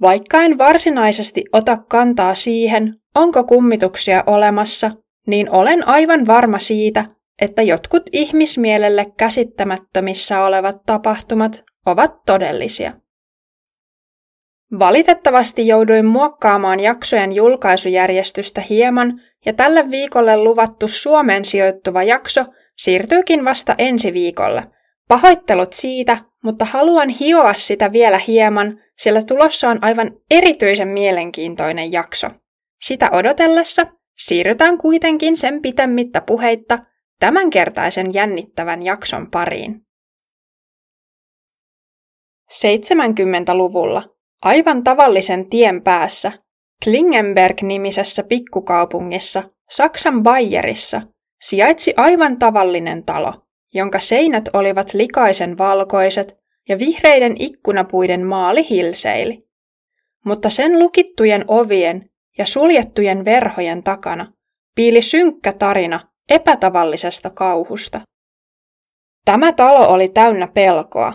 Vaikka en varsinaisesti ota kantaa siihen, onko kummituksia olemassa, niin olen aivan varma siitä, että jotkut ihmismielelle käsittämättömissä olevat tapahtumat ovat todellisia. Valitettavasti jouduin muokkaamaan jaksojen julkaisujärjestystä hieman, ja tälle viikolle luvattu Suomeen sijoittuva jakso siirtyykin vasta ensi viikolle. Pahoittelut siitä, mutta haluan hioa sitä vielä hieman, sillä tulossa on aivan erityisen mielenkiintoinen jakso. Sitä odotellessa siirrytään kuitenkin sen pitemmittä puheitta tämänkertaisen jännittävän jakson pariin. 70-luvulla aivan tavallisen tien päässä Klingenberg-nimisessä pikkukaupungissa Saksan Bayerissa sijaitsi aivan tavallinen talo, jonka seinät olivat likaisen valkoiset ja vihreiden ikkunapuiden maali hilseili. Mutta sen lukittujen ovien ja suljettujen verhojen takana piili synkkä tarina epätavallisesta kauhusta. Tämä talo oli täynnä pelkoa.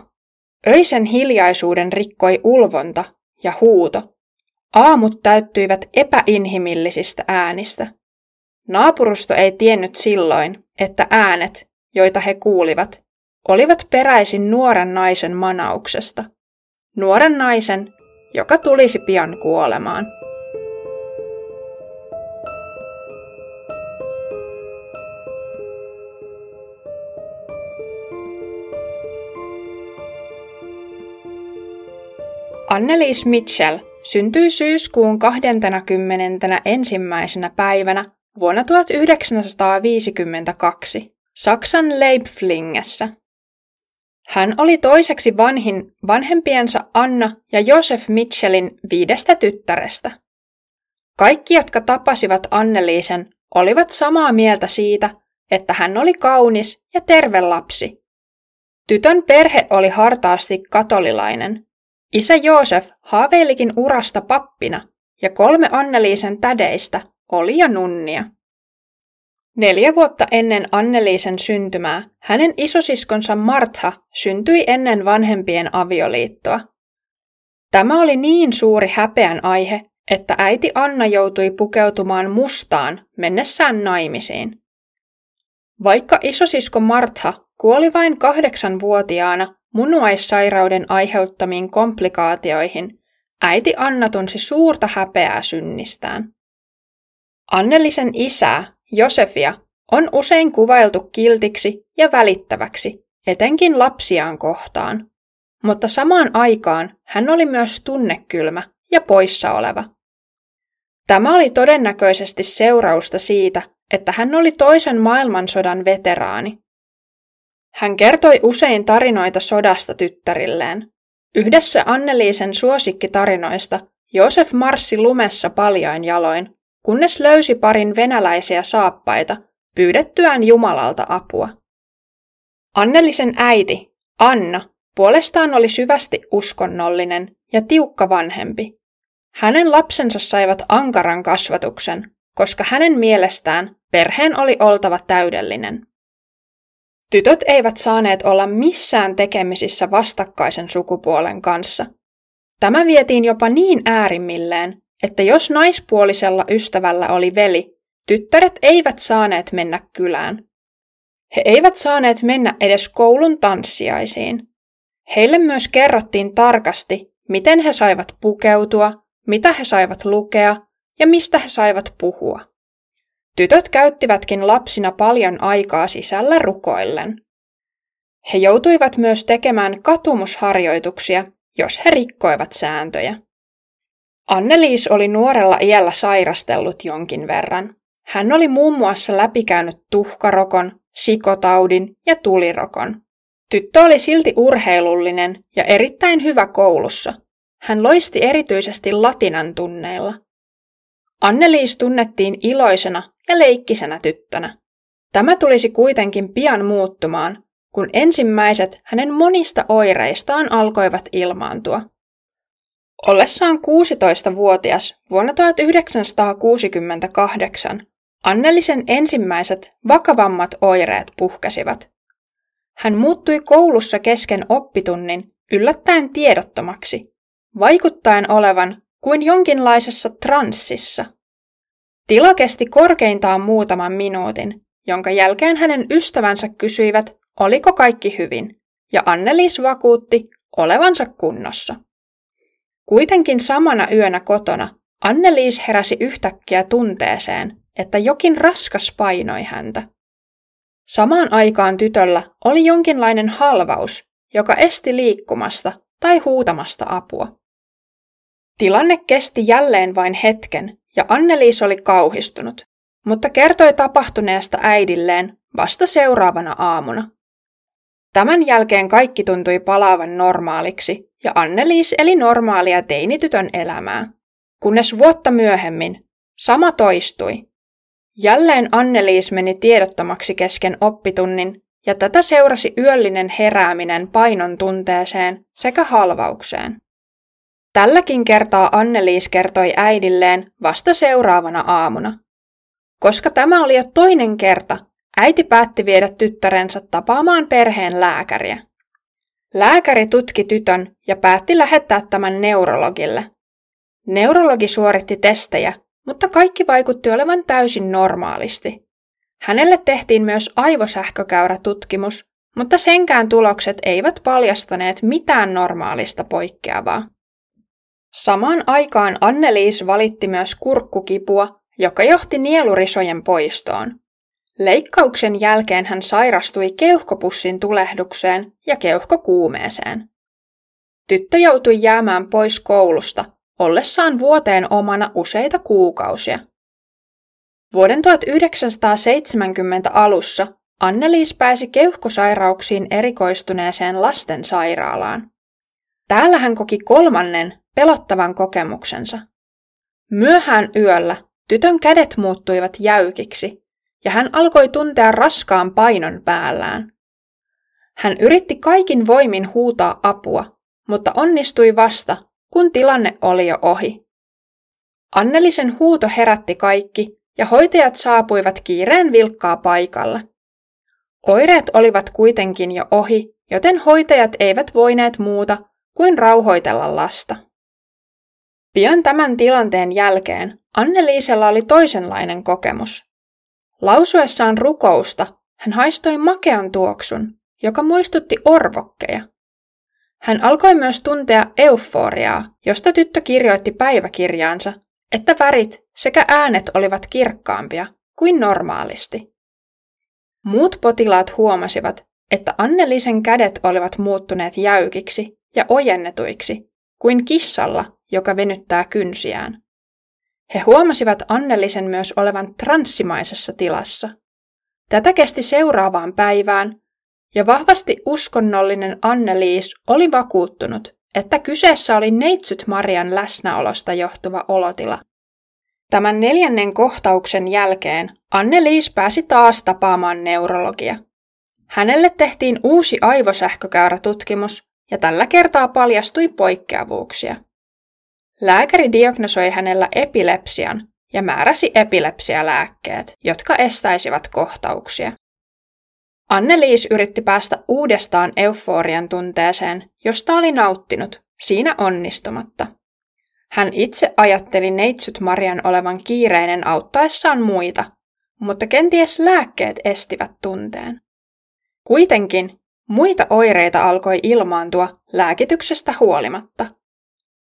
Öisen hiljaisuuden rikkoi ulvonta ja huuto. Aamut täyttyivät epäinhimillisistä äänistä. Naapurusto ei tiennyt silloin, että äänet, joita he kuulivat, olivat peräisin nuoren naisen manauksesta. Nuoren naisen, joka tulisi pian kuolemaan. Annelies Mitchell syntyi syyskuun 21. päivänä vuonna 1952 Saksan Leibflingessä. Hän oli toiseksi vanhin vanhempiensa Anna ja Josef Mitchellin viidestä tyttärestä. Kaikki, jotka tapasivat Anneliisen, olivat samaa mieltä siitä, että hän oli kaunis ja terve lapsi. Tytön perhe oli hartaasti katolilainen. Isä Joosef haaveilikin urasta pappina, ja kolme Anneliisen tädeistä oli jo nunnia. Neljä vuotta ennen Anneliisen syntymää hänen isosiskonsa Martha syntyi ennen vanhempien avioliittoa. Tämä oli niin suuri häpeän aihe, että äiti Anna joutui pukeutumaan mustaan mennessään naimisiin. Vaikka isosisko Martha kuoli vain kahdeksanvuotiaana munuaissairauden aiheuttamiin komplikaatioihin, äiti Anna tunsi suurta häpeää synnistään. Annelisen isää, Josefia, on usein kuvailtu kiltiksi ja välittäväksi, etenkin lapsiaan kohtaan. Mutta samaan aikaan hän oli myös tunnekylmä ja poissa oleva. Tämä oli todennäköisesti seurausta siitä, että hän oli toisen maailmansodan veteraani. Hän kertoi usein tarinoita sodasta tyttärilleen. Yhdessä Anneliisen suosikkitarinoista Josef marssi lumessa paljain jaloin, kunnes löysi parin venäläisiä saappaita pyydettyään Jumalalta apua. Annelisen äiti, Anna, puolestaan oli syvästi uskonnollinen ja tiukka vanhempi. Hänen lapsensa saivat ankaran kasvatuksen, koska hänen mielestään perheen oli oltava täydellinen. Tytöt eivät saaneet olla missään tekemisissä vastakkaisen sukupuolen kanssa. Tämä vietiin jopa niin äärimmilleen, että jos naispuolisella ystävällä oli veli, tyttäret eivät saaneet mennä kylään. He eivät saaneet mennä edes koulun tanssiaisiin. Heille myös kerrottiin tarkasti, miten he saivat pukeutua, mitä he saivat lukea ja mistä he saivat puhua. Tytöt käyttivätkin lapsina paljon aikaa sisällä rukoillen. He joutuivat myös tekemään katumusharjoituksia, jos he rikkoivat sääntöjä. Anneliis oli nuorella iällä sairastellut jonkin verran. Hän oli muun muassa läpikäynyt tuhkarokon, sikotaudin ja tulirokon. Tyttö oli silti urheilullinen ja erittäin hyvä koulussa. Hän loisti erityisesti latinan tunneilla. Anneliis tunnettiin iloisena ja leikkisenä tyttönä. Tämä tulisi kuitenkin pian muuttumaan, kun ensimmäiset hänen monista oireistaan alkoivat ilmaantua. Ollessaan 16-vuotias vuonna 1968 Annelisen ensimmäiset vakavammat oireet puhkesivat. Hän muuttui koulussa kesken oppitunnin yllättäen tiedottomaksi, vaikuttaen olevan kuin jonkinlaisessa transsissa. Tila kesti korkeintaan muutaman minuutin, jonka jälkeen hänen ystävänsä kysyivät, oliko kaikki hyvin, ja Anneliis vakuutti olevansa kunnossa. Kuitenkin samana yönä kotona Anneliis heräsi yhtäkkiä tunteeseen, että jokin raskas painoi häntä. Samaan aikaan tytöllä oli jonkinlainen halvaus, joka esti liikkumasta tai huutamasta apua. Tilanne kesti jälleen vain hetken ja Anneliis oli kauhistunut, mutta kertoi tapahtuneesta äidilleen vasta seuraavana aamuna. Tämän jälkeen kaikki tuntui palaavan normaaliksi ja Anneliis eli normaalia teinitytön elämää. Kunnes vuotta myöhemmin sama toistui. Jälleen Anneliis meni tiedottomaksi kesken oppitunnin ja tätä seurasi yöllinen herääminen painon tunteeseen sekä halvaukseen. Tälläkin kertaa Anneliis kertoi äidilleen vasta seuraavana aamuna. Koska tämä oli jo toinen kerta, äiti päätti viedä tyttärensä tapaamaan perheen lääkäriä. Lääkäri tutki tytön ja päätti lähettää tämän neurologille. Neurologi suoritti testejä, mutta kaikki vaikutti olevan täysin normaalisti. Hänelle tehtiin myös aivosähkökäyrätutkimus, mutta senkään tulokset eivät paljastaneet mitään normaalista poikkeavaa. Samaan aikaan Anneliis valitti myös kurkkukipua, joka johti nielurisojen poistoon. Leikkauksen jälkeen hän sairastui keuhkopussin tulehdukseen ja keuhkokuumeeseen. Tyttö joutui jäämään pois koulusta, ollessaan vuoteen omana useita kuukausia. Vuoden 1970 alussa Anneliis pääsi keuhkosairauksiin erikoistuneeseen lastensairaalaan. Täällä hän koki kolmannen pelottavan kokemuksensa. Myöhään yöllä tytön kädet muuttuivat jäykiksi ja hän alkoi tuntea raskaan painon päällään. Hän yritti kaikin voimin huutaa apua, mutta onnistui vasta, kun tilanne oli jo ohi. Annelisen huuto herätti kaikki ja hoitajat saapuivat kiireen vilkkaa paikalle. Oireet olivat kuitenkin jo ohi, joten hoitajat eivät voineet muuta kuin rauhoitella lasta. Pian tämän tilanteen jälkeen Anneliisella oli toisenlainen kokemus. Lausuessaan rukousta hän haistoi makean tuoksun, joka muistutti orvokkeja. Hän alkoi myös tuntea euforiaa, josta tyttö kirjoitti päiväkirjaansa, että värit sekä äänet olivat kirkkaampia kuin normaalisti. Muut potilaat huomasivat, että Annelisen kädet olivat muuttuneet jäykiksi ja ojennetuiksi, kuin kissalla, joka venyttää kynsiään. He huomasivat Annelisen myös olevan transsimaisessa tilassa. Tätä kesti seuraavaan päivään, ja vahvasti uskonnollinen Anneliis oli vakuuttunut, että kyseessä oli neitsyt Marian läsnäolosta johtuva olotila. Tämän neljännen kohtauksen jälkeen Anneliis pääsi taas tapaamaan neurologia. Hänelle tehtiin uusi aivosähkökäyrätutkimus ja tällä kertaa paljastui poikkeavuuksia. Lääkäri diagnosoi hänellä epilepsian ja määräsi epilepsialääkkeet, jotka estäisivät kohtauksia. Anneliis yritti päästä uudestaan euforian tunteeseen, josta oli nauttinut, siinä onnistumatta. Hän itse ajatteli neitsyt Marian olevan kiireinen auttaessaan muita, mutta kenties lääkkeet estivät tunteen. Kuitenkin muita oireita alkoi ilmaantua lääkityksestä huolimatta.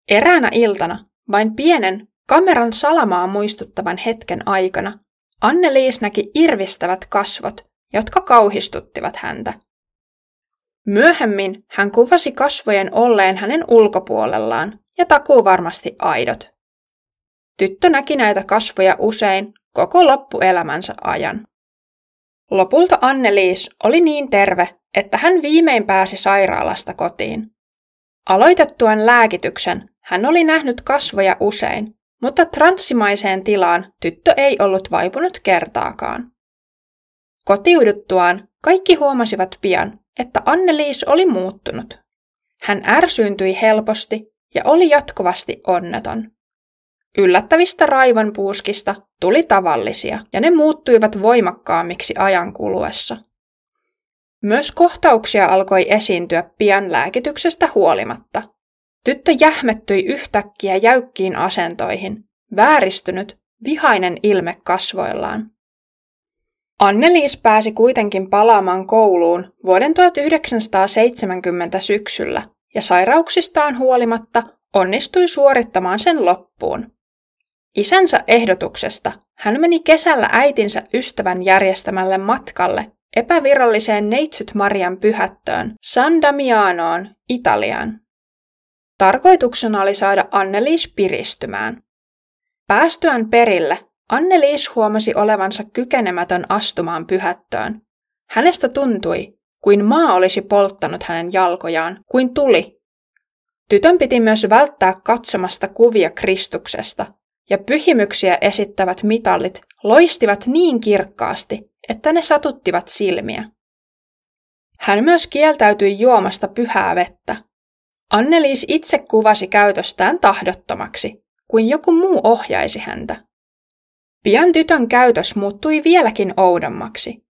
Eräänä iltana, vain pienen, kameran salamaa muistuttavan hetken aikana, Anne-Liis näki irvistävät kasvot, jotka kauhistuttivat häntä. Myöhemmin hän kuvasi kasvojen olleen hänen ulkopuolellaan ja takuu varmasti aidot. Tyttö näki näitä kasvoja usein koko loppuelämänsä ajan. Lopulta Anneliis oli niin terve, että hän viimein pääsi sairaalasta kotiin. Aloitettuaan lääkityksen hän oli nähnyt kasvoja usein, mutta transsimaiseen tilaan tyttö ei ollut vaipunut kertaakaan. Kotiuduttuaan kaikki huomasivat pian, että Anneliis oli muuttunut. Hän ärsyyntyi helposti ja oli jatkuvasti onneton. Yllättävistä raivonpuuskista tuli tavallisia, ja ne muuttuivat voimakkaammiksi ajan kuluessa. Myös kohtauksia alkoi esiintyä pian lääkityksestä huolimatta. Tyttö jähmettyi yhtäkkiä jäykkiin asentoihin, vääristynyt, vihainen ilme kasvoillaan. Anneliis pääsi kuitenkin palaamaan kouluun vuoden 1970 syksyllä ja sairauksistaan huolimatta onnistui suorittamaan sen loppuun. Isänsä ehdotuksesta hän meni kesällä äitinsä ystävän järjestämälle matkalle epäviralliseen Neitsyt Marian pyhättöön San Damianoon, Italiaan. Tarkoituksena oli saada Anneliis piristymään. Päästyään perille, Anneliis huomasi olevansa kykenemätön astumaan pyhättöön. Hänestä tuntui, kuin maa olisi polttanut hänen jalkojaan, kuin tuli. Tytön piti myös välttää katsomasta kuvia Kristuksesta, ja pyhimyksiä esittävät mitallit loistivat niin kirkkaasti, että ne satuttivat silmiä. Hän myös kieltäytyi juomasta pyhää vettä. Anneliis itse kuvasi käytöstään tahdottomaksi, kuin joku muu ohjaisi häntä. Pian tytön käytös muuttui vieläkin oudommaksi.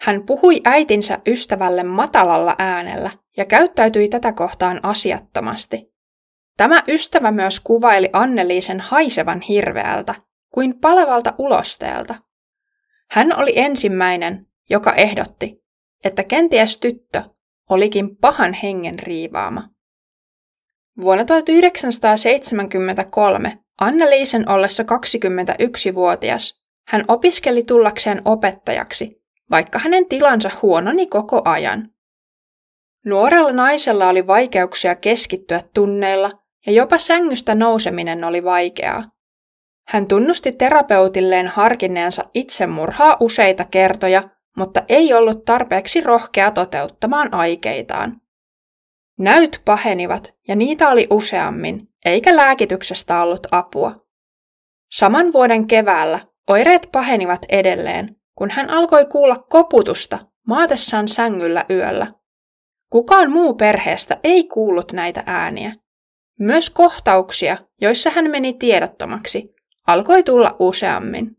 Hän puhui äitinsä ystävälle matalalla äänellä ja käyttäytyi tätä kohtaan asiattomasti. Tämä ystävä myös kuvaili Anneliisen haisevan hirveältä, kuin palevalta ulosteelta. Hän oli ensimmäinen, joka ehdotti, että kenties tyttö olikin pahan hengen riivaama. Vuonna 1973 Anneliisen ollessa 21-vuotias hän opiskeli tullakseen opettajaksi, vaikka hänen tilansa huononi koko ajan. Nuorella naisella oli vaikeuksia keskittyä tunneilla ja jopa sängystä nouseminen oli vaikeaa. Hän tunnusti terapeutilleen harkinneensa itsemurhaa useita kertoja, mutta ei ollut tarpeeksi rohkea toteuttamaan aikeitaan. Näyt pahenivat ja niitä oli useammin, eikä lääkityksestä ollut apua. Saman vuoden keväällä oireet pahenivat edelleen, kun hän alkoi kuulla koputusta maatessaan sängyllä yöllä. Kukaan muu perheestä ei kuullut näitä ääniä. Myös kohtauksia, joissa hän meni tiedottomaksi, alkoi tulla useammin.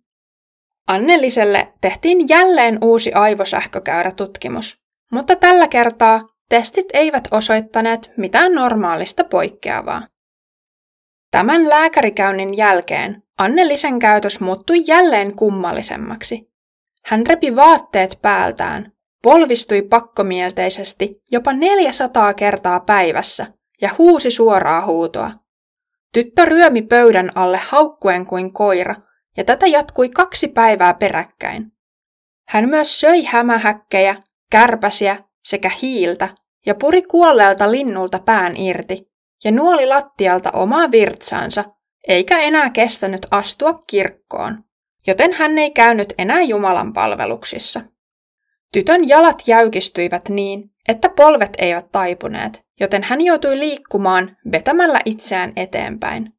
Annelliselle tehtiin jälleen uusi aivosähkökäyrätutkimus, mutta tällä kertaa testit eivät osoittaneet mitään normaalista poikkeavaa. Tämän lääkärikäynnin jälkeen Annelisen käytös muuttui jälleen kummallisemmaksi. Hän repi vaatteet päältään, polvistui pakkomielteisesti jopa 400 kertaa päivässä ja huusi suoraa huutoa. Tyttö ryömi pöydän alle haukkuen kuin koira, ja tätä jatkui kaksi päivää peräkkäin. Hän myös söi hämähäkkejä, kärpäsiä sekä hiiltä ja puri kuolleelta linnulta pään irti ja nuoli lattialta omaa virtsaansa, eikä enää kestänyt astua kirkkoon, joten hän ei käynyt enää Jumalan palveluksissa. Tytön jalat jäykistyivät niin, että polvet eivät taipuneet, joten hän joutui liikkumaan vetämällä itseään eteenpäin.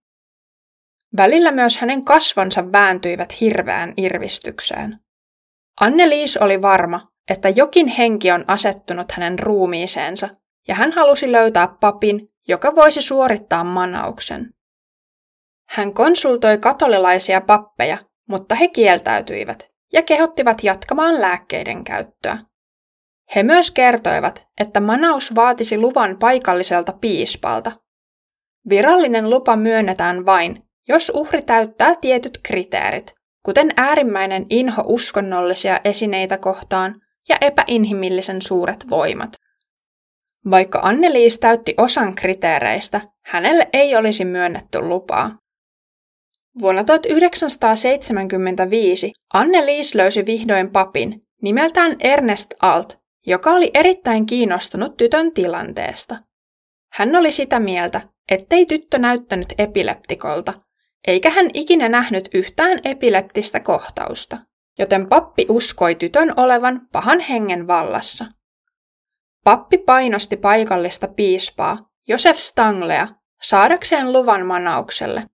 Välillä myös hänen kasvonsa vääntyivät hirveään irvistykseen. Anne-Liis oli varma, että jokin henki on asettunut hänen ruumiiseensa, ja hän halusi löytää papin, joka voisi suorittaa manauksen. Hän konsultoi katolilaisia pappeja, mutta he kieltäytyivät ja kehottivat jatkamaan lääkkeiden käyttöä. He myös kertoivat, että manaus vaatisi luvan paikalliselta piispalta. Virallinen lupa myönnetään vain, jos uhri täyttää tietyt kriteerit, kuten äärimmäinen inho uskonnollisia esineitä kohtaan ja epäinhimillisen suuret voimat. Vaikka Anneliis täytti osan kriteereistä, hänelle ei olisi myönnetty lupaa. Vuonna 1975 Anneliis löysi vihdoin papin nimeltään Ernest Alt, joka oli erittäin kiinnostunut tytön tilanteesta. Hän oli sitä mieltä, ettei tyttö näyttänyt epileptikolta, eikä hän ikinä nähnyt yhtään epileptistä kohtausta, joten pappi uskoi tytön olevan pahan hengen vallassa. Pappi painosti paikallista piispaa, Josef Stanglea, saadakseen luvan manaukselle.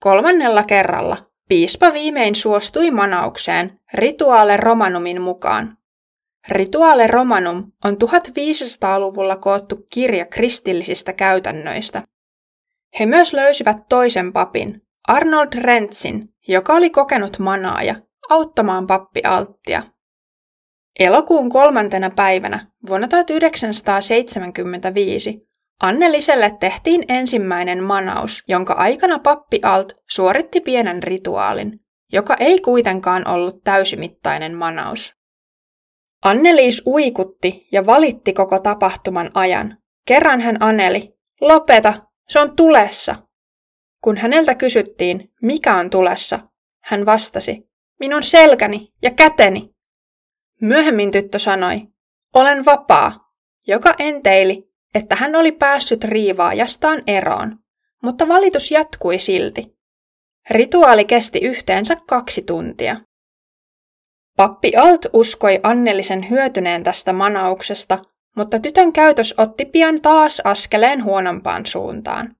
kolmannella kerralla piispa viimein suostui manaukseen rituaale romanumin mukaan. Rituaale romanum on 1500-luvulla koottu kirja kristillisistä käytännöistä. He myös löysivät toisen papin, Arnold Rentsin, joka oli kokenut manaaja, auttamaan pappi Alttia. Elokuun kolmantena päivänä vuonna 1975 Anneliselle tehtiin ensimmäinen manaus, jonka aikana pappi Alt suoritti pienen rituaalin, joka ei kuitenkaan ollut täysimittainen manaus. Anneliis uikutti ja valitti koko tapahtuman ajan. Kerran hän aneli, lopeta, se on tulessa. Kun häneltä kysyttiin, mikä on tulessa, hän vastasi, minun selkäni ja käteni. Myöhemmin tyttö sanoi, olen vapaa, joka enteili, että hän oli päässyt riivaajastaan eroon, mutta valitus jatkui silti. Rituaali kesti yhteensä kaksi tuntia. Pappi Alt uskoi Annelisen hyötyneen tästä manauksesta, mutta tytön käytös otti pian taas askeleen huonompaan suuntaan.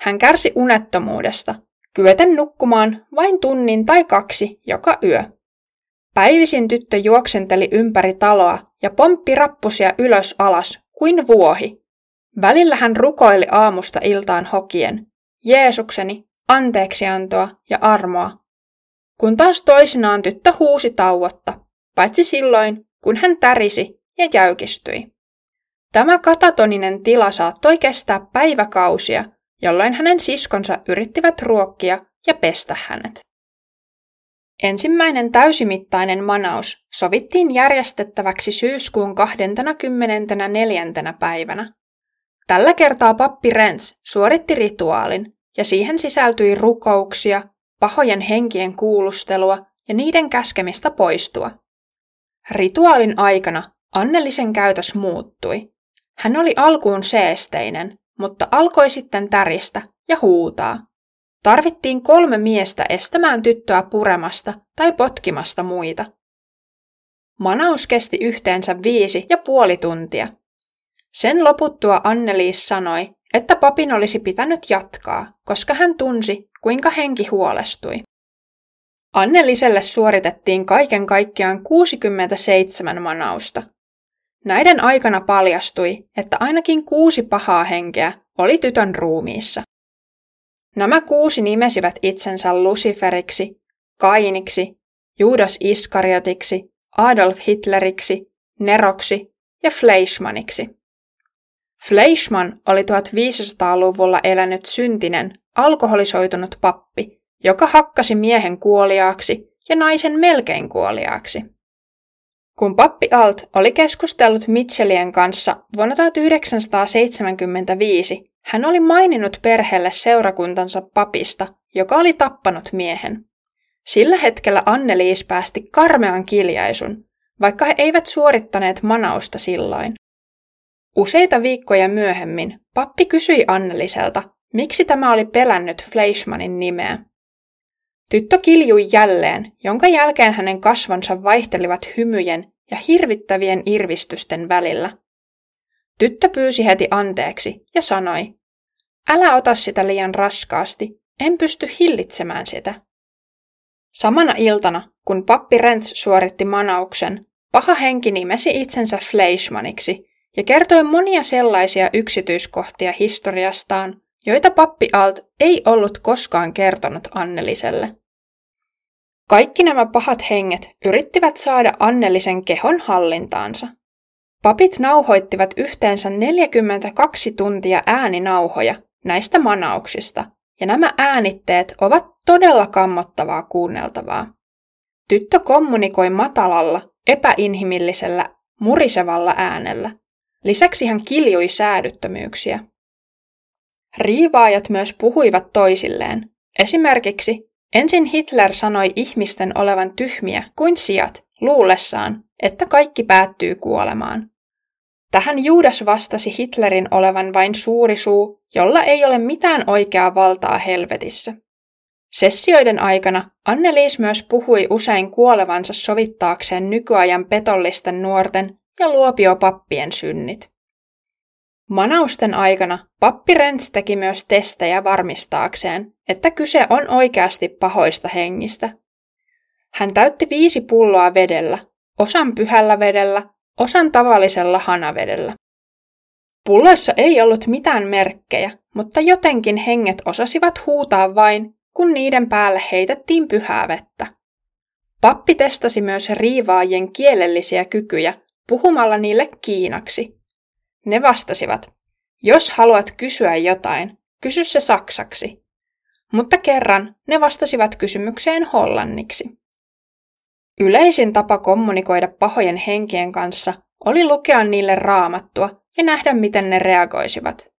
Hän kärsi unettomuudesta, kyeten nukkumaan vain tunnin tai kaksi joka yö. Päivisin tyttö juoksenteli ympäri taloa ja pomppi rappusia ylös alas kuin vuohi. Välillä hän rukoili aamusta iltaan hokien, Jeesukseni, anteeksiantoa ja armoa. Kun taas toisinaan tyttö huusi tauotta, paitsi silloin, kun hän tärisi ja jäykistyi. Tämä katatoninen tila saattoi kestää päiväkausia, jolloin hänen siskonsa yrittivät ruokkia ja pestä hänet. Ensimmäinen täysimittainen manaus sovittiin järjestettäväksi syyskuun 24. päivänä. Tällä kertaa pappi Rens suoritti rituaalin, ja siihen sisältyi rukouksia, pahojen henkien kuulustelua ja niiden käskemistä poistua. Rituaalin aikana Annelisen käytös muuttui. Hän oli alkuun seesteinen, mutta alkoi sitten täristä ja huutaa. Tarvittiin kolme miestä estämään tyttöä puremasta tai potkimasta muita. Manaus kesti yhteensä viisi ja puoli tuntia. Sen loputtua Anneliis sanoi, että papin olisi pitänyt jatkaa, koska hän tunsi, kuinka henki huolestui. Anneliselle suoritettiin kaiken kaikkiaan 67 manausta. Näiden aikana paljastui, että ainakin kuusi pahaa henkeä oli tytön ruumiissa. Nämä kuusi nimesivät itsensä Luciferiksi, Kainiksi, Judas Iskariotiksi, Adolf Hitleriksi, Neroksi ja Fleischmanniksi. Fleischmann oli 1500-luvulla elänyt syntinen, alkoholisoitunut pappi, joka hakkasi miehen kuoliaaksi ja naisen melkein kuoliaaksi. Kun pappi Alt oli keskustellut Mitchellien kanssa vuonna 1975, hän oli maininnut perheelle seurakuntansa papista, joka oli tappanut miehen. Sillä hetkellä Anneliis päästi karmean kiljaisun, vaikka he eivät suorittaneet manausta silloin. Useita viikkoja myöhemmin pappi kysyi Anneliselta, miksi tämä oli pelännyt Fleischmannin nimeä. Tyttö kiljui jälleen, jonka jälkeen hänen kasvonsa vaihtelivat hymyjen ja hirvittävien irvistysten välillä. Tyttö pyysi heti anteeksi ja sanoi, älä ota sitä liian raskaasti, en pysty hillitsemään sitä. Samana iltana, kun pappi Rents suoritti manauksen, paha henki nimesi itsensä Fleischmanniksi ja kertoi monia sellaisia yksityiskohtia historiastaan, joita pappi Alt ei ollut koskaan kertonut Anneliselle. Kaikki nämä pahat henget yrittivät saada Annelisen kehon hallintaansa. Papit nauhoittivat yhteensä 42 tuntia ääninauhoja näistä manauksista, ja nämä äänitteet ovat todella kammottavaa kuunneltavaa. Tyttö kommunikoi matalalla, epäinhimillisellä, murisevalla äänellä. Lisäksi hän kiljui säädyttömyyksiä. Riivaajat myös puhuivat toisilleen. Esimerkiksi ensin Hitler sanoi ihmisten olevan tyhmiä kuin sijat, luullessaan, että kaikki päättyy kuolemaan. Tähän Juudas vastasi Hitlerin olevan vain suuri suu, jolla ei ole mitään oikeaa valtaa helvetissä. Sessioiden aikana Anneliis myös puhui usein kuolevansa sovittaakseen nykyajan petollisten nuorten ja luopiopappien synnit. Manausten aikana pappi Rents teki myös testejä varmistaakseen, että kyse on oikeasti pahoista hengistä. Hän täytti viisi pulloa vedellä, osan pyhällä vedellä, osan tavallisella hanavedellä. Pulloissa ei ollut mitään merkkejä, mutta jotenkin henget osasivat huutaa vain, kun niiden päälle heitettiin pyhää vettä. Pappi testasi myös riivaajien kielellisiä kykyjä puhumalla niille kiinaksi. Ne vastasivat, jos haluat kysyä jotain, kysy se saksaksi. Mutta kerran ne vastasivat kysymykseen hollanniksi. Yleisin tapa kommunikoida pahojen henkien kanssa oli lukea niille raamattua ja nähdä, miten ne reagoisivat.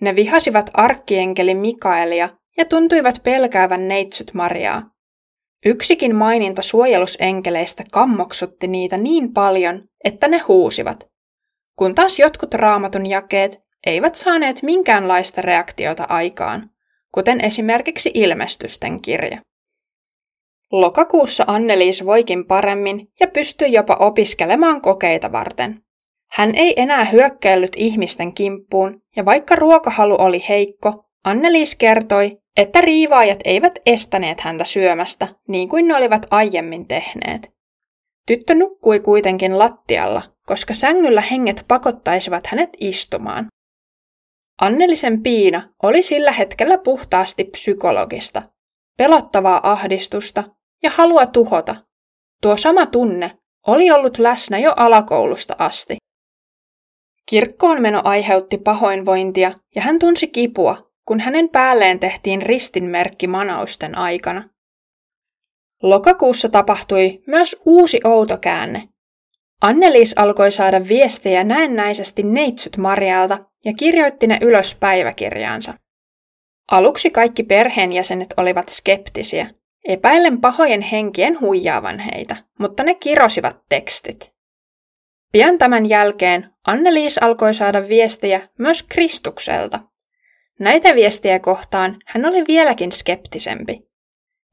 Ne vihasivat arkkienkeli Mikaelia ja tuntuivat pelkäävän neitsyt Mariaa. Yksikin maininta suojelusenkeleistä kammoksutti niitä niin paljon, että ne huusivat, kun taas jotkut raamatun jakeet eivät saaneet minkäänlaista reaktiota aikaan, kuten esimerkiksi ilmestysten kirja. Lokakuussa Anneliis voikin paremmin ja pystyi jopa opiskelemaan kokeita varten. Hän ei enää hyökkäillyt ihmisten kimppuun, ja vaikka ruokahalu oli heikko, Anneliis kertoi, että riivaajat eivät estäneet häntä syömästä niin kuin ne olivat aiemmin tehneet. Tyttö nukkui kuitenkin lattialla, koska sängyllä henget pakottaisivat hänet istumaan. Annelisen piina oli sillä hetkellä puhtaasti psykologista, pelottavaa ahdistusta ja halua tuhota. Tuo sama tunne oli ollut läsnä jo alakoulusta asti. Kirkkoon meno aiheutti pahoinvointia ja hän tunsi kipua, kun hänen päälleen tehtiin ristinmerkki manausten aikana. Lokakuussa tapahtui myös uusi outo käänne. Anneliis alkoi saada viestejä näennäisesti neitsyt Marialta ja kirjoitti ne ylös päiväkirjaansa. Aluksi kaikki perheenjäsenet olivat skeptisiä, epäillen pahojen henkien huijaavan heitä, mutta ne kirosivat tekstit. Pian tämän jälkeen Anneliis alkoi saada viestejä myös Kristukselta. Näitä viestejä kohtaan hän oli vieläkin skeptisempi.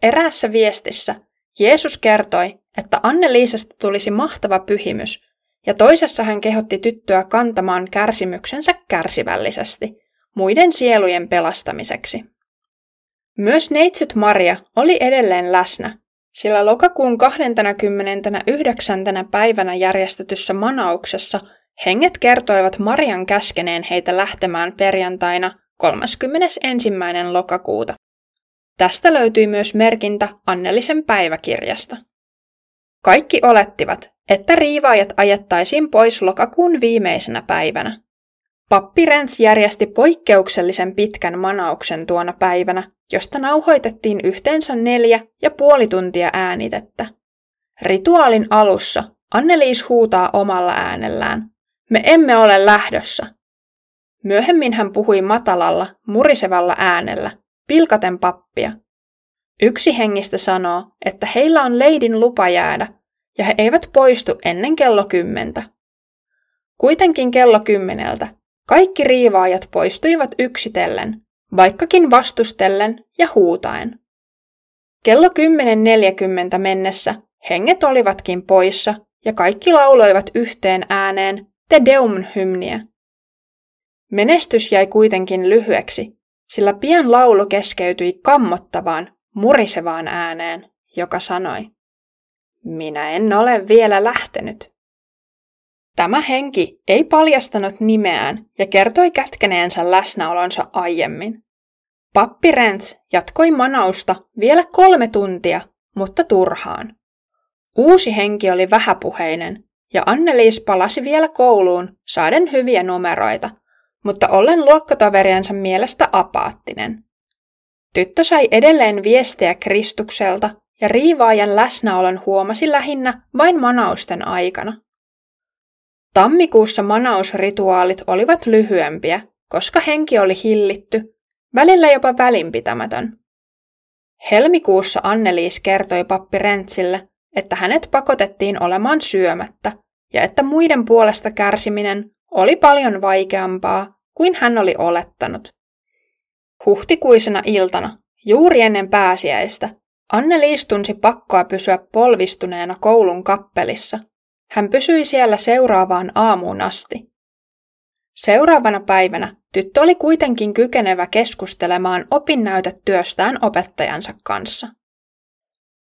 Eräässä viestissä Jeesus kertoi, että Anneliisesta tulisi mahtava pyhimys, ja toisessa hän kehotti tyttöä kantamaan kärsimyksensä kärsivällisesti, muiden sielujen pelastamiseksi. Myös neitsyt Maria oli edelleen läsnä, sillä lokakuun 29. päivänä järjestetyssä manauksessa henget kertoivat Marian käskeneen heitä lähtemään perjantaina 31. lokakuuta. Tästä löytyi myös merkintä Annelisen päiväkirjasta. Kaikki olettivat, että riivaajat ajettaisiin pois lokakuun viimeisenä päivänä. Pappi Rens järjesti poikkeuksellisen pitkän manauksen tuona päivänä, josta nauhoitettiin yhteensä neljä ja puoli tuntia äänitettä. Rituaalin alussa Anneliis huutaa omalla äänellään. Me emme ole lähdössä. Myöhemmin hän puhui matalalla, murisevalla äänellä, pilkaten pappia. Yksi hengistä sanoo, että heillä on leidin lupa jäädä, ja he eivät poistu ennen kello kymmentä. Kuitenkin kello kymmeneltä kaikki riivaajat poistuivat yksitellen, vaikkakin vastustellen ja huutaen. Kello 10.40 mennessä henget olivatkin poissa ja kaikki lauloivat yhteen ääneen Te Deum-hymniä. Menestys jäi kuitenkin lyhyeksi, sillä pian laulu keskeytyi kammottavaan, murisevaan ääneen, joka sanoi, Minä en ole vielä lähtenyt. Tämä henki ei paljastanut nimeään ja kertoi kätkeneensä läsnäolonsa aiemmin. Pappi Rens jatkoi manausta vielä kolme tuntia, mutta turhaan. Uusi henki oli vähäpuheinen ja Anneliis palasi vielä kouluun saaden hyviä numeroita, mutta ollen luokkataveriensa mielestä apaattinen. Tyttö sai edelleen viestejä Kristukselta ja riivaajan läsnäolon huomasi lähinnä vain manausten aikana. Tammikuussa manausrituaalit olivat lyhyempiä, koska henki oli hillitty, välillä jopa välinpitämätön. Helmikuussa Anneliis kertoi pappi Rentsille, että hänet pakotettiin olemaan syömättä ja että muiden puolesta kärsiminen oli paljon vaikeampaa kuin hän oli olettanut. Huhtikuisena iltana, juuri ennen pääsiäistä, Anneliis tunsi pakkoa pysyä polvistuneena koulun kappelissa – hän pysyi siellä seuraavaan aamuun asti. Seuraavana päivänä tyttö oli kuitenkin kykenevä keskustelemaan opinnäytetyöstään opettajansa kanssa.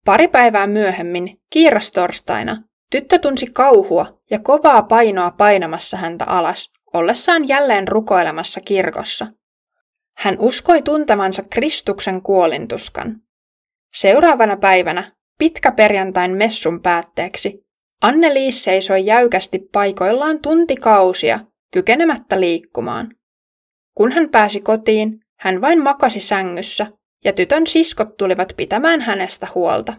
Pari päivää myöhemmin, kiirastorstaina, tyttö tunsi kauhua ja kovaa painoa painamassa häntä alas, ollessaan jälleen rukoilemassa kirkossa. Hän uskoi tuntevansa Kristuksen kuolintuskan. Seuraavana päivänä, pitkäperjantain messun päätteeksi, Anne-Liis seisoi jäykästi paikoillaan tuntikausia, kykenemättä liikkumaan. Kun hän pääsi kotiin, hän vain makasi sängyssä ja tytön siskot tulivat pitämään hänestä huolta.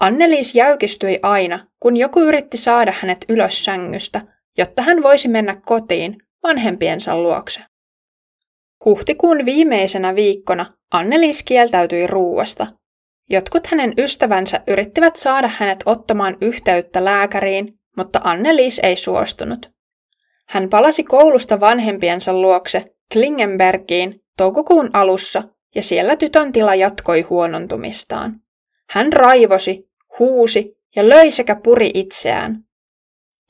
Anneliis jäykistyi aina, kun joku yritti saada hänet ylös sängystä, jotta hän voisi mennä kotiin vanhempiensa luokse. Huhtikuun viimeisenä viikkona Anneliis kieltäytyi ruuasta. Jotkut hänen ystävänsä yrittivät saada hänet ottamaan yhteyttä lääkäriin, mutta Anneliis ei suostunut. Hän palasi koulusta vanhempiensa luokse Klingenbergiin toukokuun alussa ja siellä tytön tila jatkoi huonontumistaan. Hän raivosi, huusi ja löi sekä puri itseään.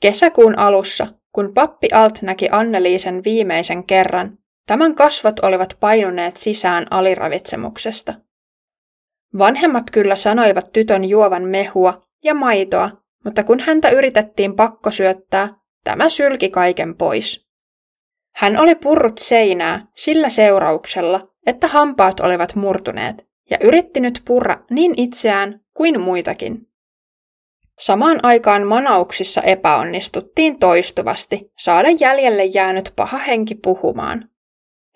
Kesäkuun alussa, kun pappi Alt näki Anneliisen viimeisen kerran, tämän kasvot olivat painuneet sisään aliravitsemuksesta. Vanhemmat kyllä sanoivat tytön juovan mehua ja maitoa, mutta kun häntä yritettiin pakkosyöttää, tämä sylki kaiken pois. Hän oli purrut seinää sillä seurauksella, että hampaat olivat murtuneet, ja yritti nyt purra niin itseään kuin muitakin. Samaan aikaan manauksissa epäonnistuttiin toistuvasti saada jäljelle jäänyt paha henki puhumaan.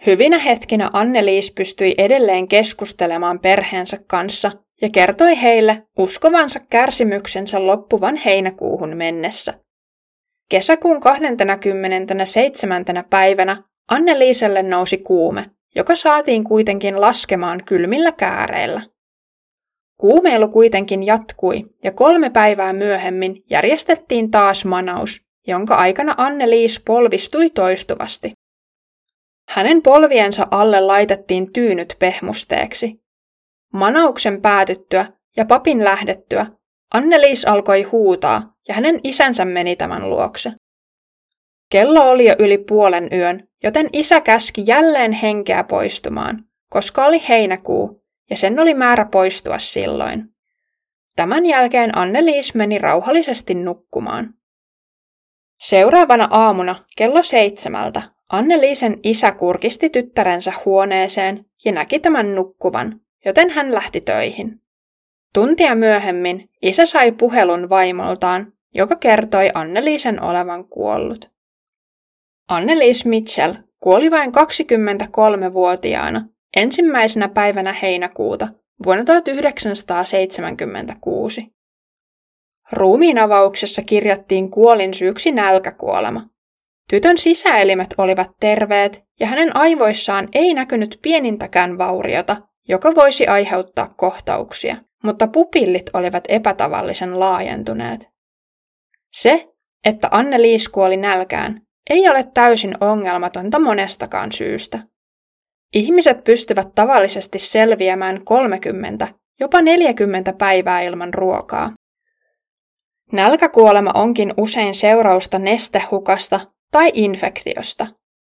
Hyvinä hetkinä Anneliis pystyi edelleen keskustelemaan perheensä kanssa ja kertoi heille uskovansa kärsimyksensä loppuvan heinäkuuhun mennessä. Kesäkuun 27. päivänä Anneliiselle nousi kuume, joka saatiin kuitenkin laskemaan kylmillä kääreillä. Kuumeilu kuitenkin jatkui ja kolme päivää myöhemmin järjestettiin taas manaus, jonka aikana Anne-Liis polvistui toistuvasti. Hänen polviensa alle laitettiin tyynyt pehmusteeksi. Manauksen päätyttyä ja papin lähdettyä Anneliis alkoi huutaa ja hänen isänsä meni tämän luokse. Kello oli jo yli puolen yön, joten isä käski jälleen henkeä poistumaan, koska oli heinäkuu ja sen oli määrä poistua silloin. Tämän jälkeen Anneliis meni rauhallisesti nukkumaan. Seuraavana aamuna kello seitsemältä Anneliisen isä kurkisti tyttärensä huoneeseen ja näki tämän nukkuvan, joten hän lähti töihin. Tuntia myöhemmin isä sai puhelun vaimoltaan, joka kertoi Anneliisen olevan kuollut. Annelies Mitchell kuoli vain 23-vuotiaana ensimmäisenä päivänä heinäkuuta vuonna 1976. Ruumiinavauksessa kirjattiin kuolin syyksi nälkäkuolema. Tytön sisäelimet olivat terveet ja hänen aivoissaan ei näkynyt pienintäkään vauriota, joka voisi aiheuttaa kohtauksia, mutta pupillit olivat epätavallisen laajentuneet. Se, että Anne Liis kuoli nälkään, ei ole täysin ongelmatonta monestakaan syystä. Ihmiset pystyvät tavallisesti selviämään 30, jopa 40 päivää ilman ruokaa. Nälkäkuolema onkin usein seurausta nestehukasta tai infektiosta.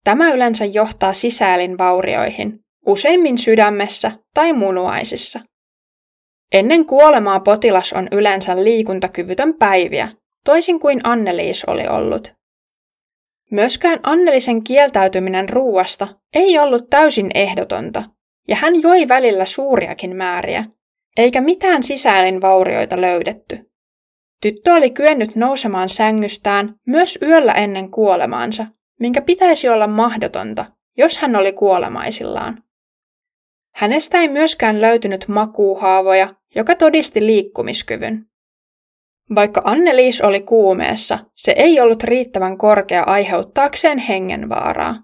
Tämä yleensä johtaa sisäelinvaurioihin, useimmin sydämessä tai munuaisissa. Ennen kuolemaa potilas on yleensä liikuntakyvytön päiviä, toisin kuin Anneliis oli ollut. Myöskään Annelisen kieltäytyminen ruuasta ei ollut täysin ehdotonta, ja hän joi välillä suuriakin määriä, eikä mitään sisäelinvaurioita löydetty. Tyttö oli kyennyt nousemaan sängystään myös yöllä ennen kuolemaansa, minkä pitäisi olla mahdotonta, jos hän oli kuolemaisillaan. Hänestä ei myöskään löytynyt makuuhaavoja, joka todisti liikkumiskyvyn. Vaikka Anneliis oli kuumeessa, se ei ollut riittävän korkea aiheuttaakseen hengenvaaraa.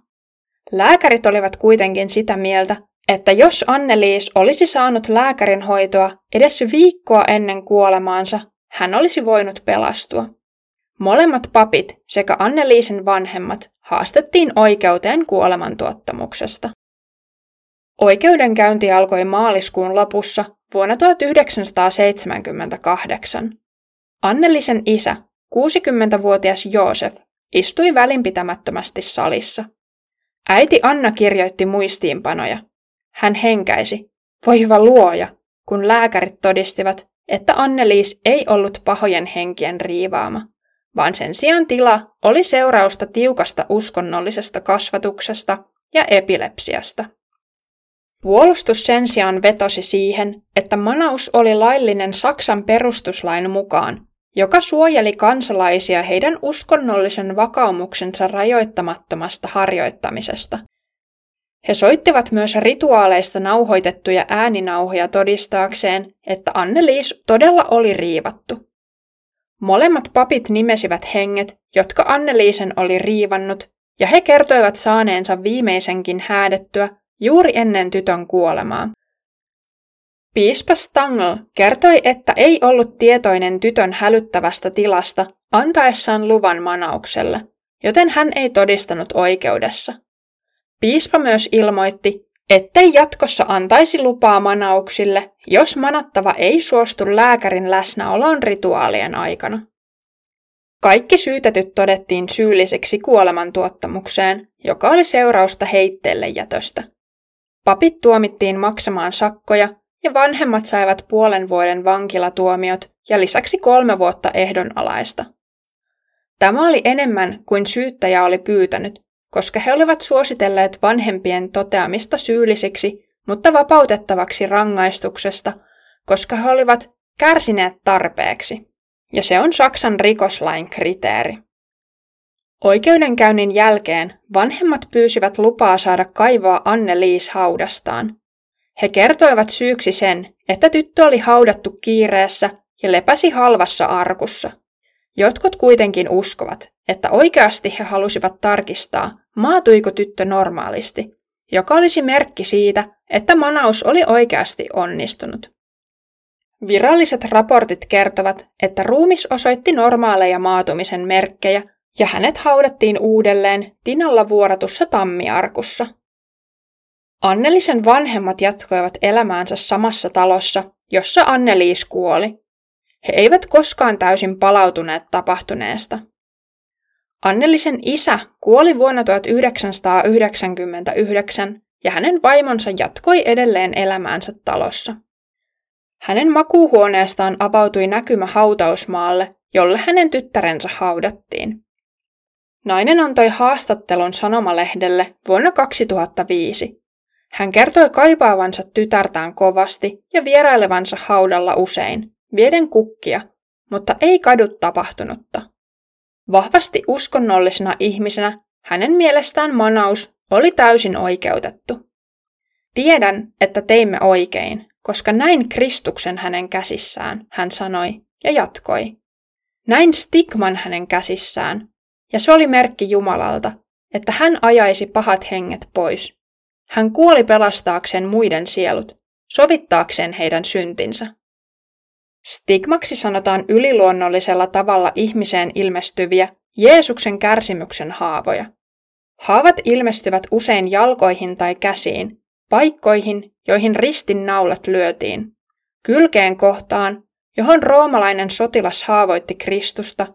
Lääkärit olivat kuitenkin sitä mieltä, että jos Anneliis olisi saanut lääkärin hoitoa edes viikkoa ennen kuolemaansa, hän olisi voinut pelastua. Molemmat papit sekä Anneliisen vanhemmat haastettiin oikeuteen kuolemantuottamuksesta. Oikeudenkäynti alkoi maaliskuun lopussa vuonna 1978. Annelisen isä, 60-vuotias Joosef, istui välinpitämättömästi salissa. Äiti Anna kirjoitti muistiinpanoja. Hän henkäisi. Voi hyvä luoja, kun lääkärit todistivat, että Anneliis ei ollut pahojen henkien riivaama, vaan sen sijaan tila oli seurausta tiukasta uskonnollisesta kasvatuksesta ja epilepsiasta. Puolustus sen sijaan vetosi siihen, että manaus oli laillinen Saksan perustuslain mukaan, joka suojeli kansalaisia heidän uskonnollisen vakaumuksensa rajoittamattomasta harjoittamisesta. He soittivat myös rituaaleista nauhoitettuja ääninauhoja todistaakseen, että Anne-Liis todella oli riivattu. Molemmat papit nimesivät henget, jotka Anneliisen oli riivannut, ja he kertoivat saaneensa viimeisenkin häädettyä juuri ennen tytön kuolemaa. Piispa Stangl kertoi, että ei ollut tietoinen tytön hälyttävästä tilasta antaessaan luvan manaukselle, joten hän ei todistanut oikeudessa. Piispa myös ilmoitti, ettei jatkossa antaisi lupaa manauksille, jos manattava ei suostu lääkärin läsnäoloon rituaalien aikana. Kaikki syytetyt todettiin syylliseksi kuolemantuottamukseen, joka oli seurausta heitteelle jätöstä. Papit tuomittiin maksamaan sakkoja ja vanhemmat saivat puolen vuoden vankilatuomiot ja lisäksi kolme vuotta ehdonalaista. Tämä oli enemmän kuin syyttäjä oli pyytänyt, koska he olivat suositelleet vanhempien toteamista syyllisiksi, mutta vapautettavaksi rangaistuksesta, koska he olivat kärsineet tarpeeksi. Ja se on Saksan rikoslain kriteeri. Oikeudenkäynnin jälkeen vanhemmat pyysivät lupaa saada kaivaa Anne Liis haudastaan. He kertoivat syyksi sen, että tyttö oli haudattu kiireessä ja lepäsi halvassa arkussa. Jotkut kuitenkin uskovat, että oikeasti he halusivat tarkistaa, maatuiko tyttö normaalisti, joka olisi merkki siitä, että manaus oli oikeasti onnistunut. Viralliset raportit kertovat, että ruumis osoitti normaaleja maatumisen merkkejä ja hänet haudattiin uudelleen Tinalla vuoratussa tammiarkussa. Annelisen vanhemmat jatkoivat elämäänsä samassa talossa, jossa Anneliis kuoli. He eivät koskaan täysin palautuneet tapahtuneesta. Annelisen isä kuoli vuonna 1999 ja hänen vaimonsa jatkoi edelleen elämäänsä talossa. Hänen makuuhuoneestaan avautui näkymä hautausmaalle, jolle hänen tyttärensä haudattiin. Nainen antoi haastattelun Sanomalehdelle vuonna 2005. Hän kertoi kaipaavansa tytärtään kovasti ja vierailevansa haudalla usein, vieden kukkia, mutta ei kadu tapahtunutta. Vahvasti uskonnollisena ihmisenä hänen mielestään manaus oli täysin oikeutettu. Tiedän, että teimme oikein, koska näin Kristuksen hänen käsissään, hän sanoi ja jatkoi. Näin stigman hänen käsissään, ja se oli merkki Jumalalta, että hän ajaisi pahat henget pois. Hän kuoli pelastaakseen muiden sielut, sovittaakseen heidän syntinsä. Stigmaksi sanotaan yliluonnollisella tavalla ihmiseen ilmestyviä Jeesuksen kärsimyksen haavoja. Haavat ilmestyvät usein jalkoihin tai käsiin, paikkoihin, joihin ristin naulat lyötiin, kylkeen kohtaan, johon roomalainen sotilas haavoitti Kristusta,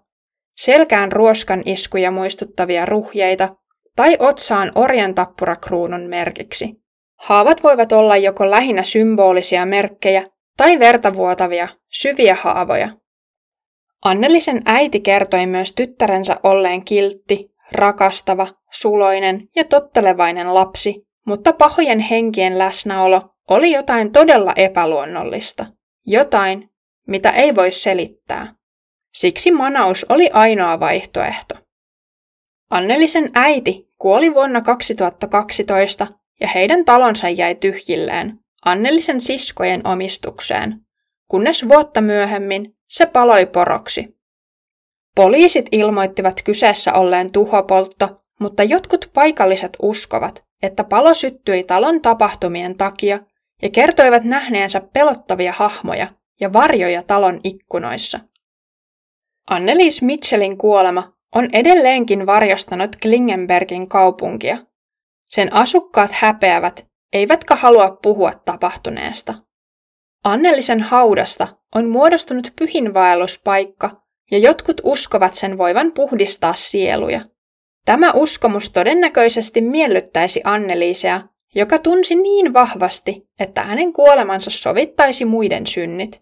selkään ruoskan iskuja muistuttavia ruhjeita tai otsaan orjan tappurakruunun merkiksi. Haavat voivat olla joko lähinnä symbolisia merkkejä tai vertavuotavia, syviä haavoja. Annelisen äiti kertoi myös tyttärensä olleen kiltti, rakastava, suloinen ja tottelevainen lapsi, mutta pahojen henkien läsnäolo oli jotain todella epäluonnollista. Jotain, mitä ei voi selittää. Siksi manaus oli ainoa vaihtoehto. Annelisen äiti kuoli vuonna 2012 ja heidän talonsa jäi tyhjilleen Annelisen siskojen omistukseen, kunnes vuotta myöhemmin se paloi poroksi. Poliisit ilmoittivat kyseessä olleen tuhopoltto, mutta jotkut paikalliset uskovat, että palo syttyi talon tapahtumien takia ja kertoivat nähneensä pelottavia hahmoja ja varjoja talon ikkunoissa. Annelies Mitchellin kuolema on edelleenkin varjostanut Klingenbergin kaupunkia. Sen asukkaat häpeävät, eivätkä halua puhua tapahtuneesta. Annellisen haudasta on muodostunut pyhinvaelluspaikka, ja jotkut uskovat sen voivan puhdistaa sieluja. Tämä uskomus todennäköisesti miellyttäisi Anneliisea, joka tunsi niin vahvasti, että hänen kuolemansa sovittaisi muiden synnit.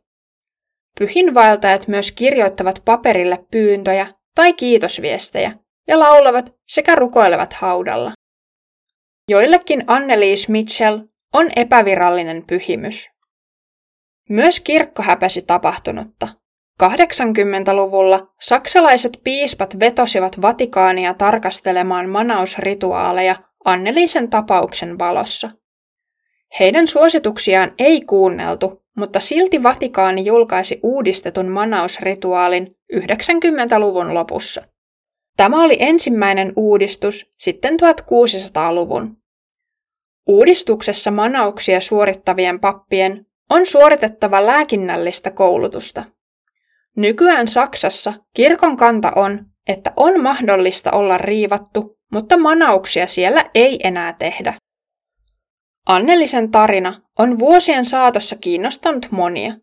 Pyhinvaeltajat myös kirjoittavat paperille pyyntöjä tai kiitosviestejä ja laulavat sekä rukoilevat haudalla. Joillekin Annelies Mitchell on epävirallinen pyhimys. Myös kirkko häpäsi tapahtunutta. 80-luvulla saksalaiset piispat vetosivat Vatikaania tarkastelemaan manausrituaaleja Anneliisen tapauksen valossa. Heidän suosituksiaan ei kuunneltu, mutta silti Vatikaani julkaisi uudistetun manausrituaalin 90-luvun lopussa. Tämä oli ensimmäinen uudistus sitten 1600-luvun. Uudistuksessa manauksia suorittavien pappien on suoritettava lääkinnällistä koulutusta. Nykyään Saksassa kirkon kanta on, että on mahdollista olla riivattu, mutta manauksia siellä ei enää tehdä. Annelisen tarina on vuosien saatossa kiinnostanut monia.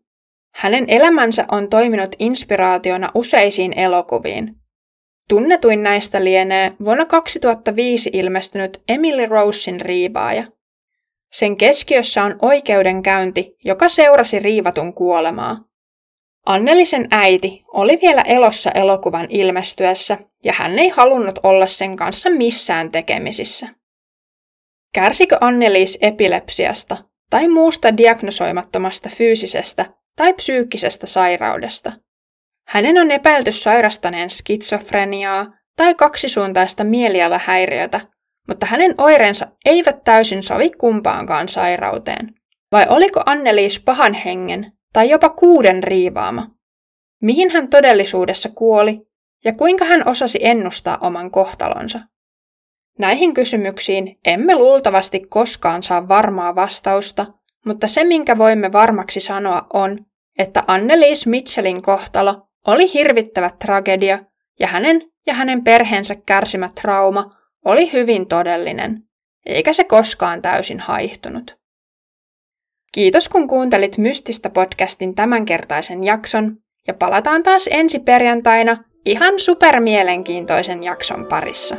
Hänen elämänsä on toiminut inspiraationa useisiin elokuviin. Tunnetuin näistä lienee vuonna 2005 ilmestynyt Emily Rosein riivaaja. Sen keskiössä on oikeudenkäynti, joka seurasi riivatun kuolemaa. Annelisen äiti oli vielä elossa elokuvan ilmestyessä ja hän ei halunnut olla sen kanssa missään tekemisissä. Kärsikö Anneliis epilepsiasta tai muusta diagnosoimattomasta fyysisestä tai psyykkisestä sairaudesta? Hänen on epäilty sairastaneen skitsofreniaa tai kaksisuuntaista mielialahäiriötä, mutta hänen oireensa eivät täysin sovi kumpaankaan sairauteen. Vai oliko Anneliis pahan hengen tai jopa kuuden riivaama? Mihin hän todellisuudessa kuoli ja kuinka hän osasi ennustaa oman kohtalonsa? Näihin kysymyksiin emme luultavasti koskaan saa varmaa vastausta, mutta se minkä voimme varmaksi sanoa on, että Annelies Mitchellin kohtalo oli hirvittävä tragedia ja hänen ja hänen perheensä kärsimä trauma oli hyvin todellinen, eikä se koskaan täysin haihtunut. Kiitos kun kuuntelit Mystistä podcastin tämänkertaisen jakson ja palataan taas ensi perjantaina ihan supermielenkiintoisen jakson parissa.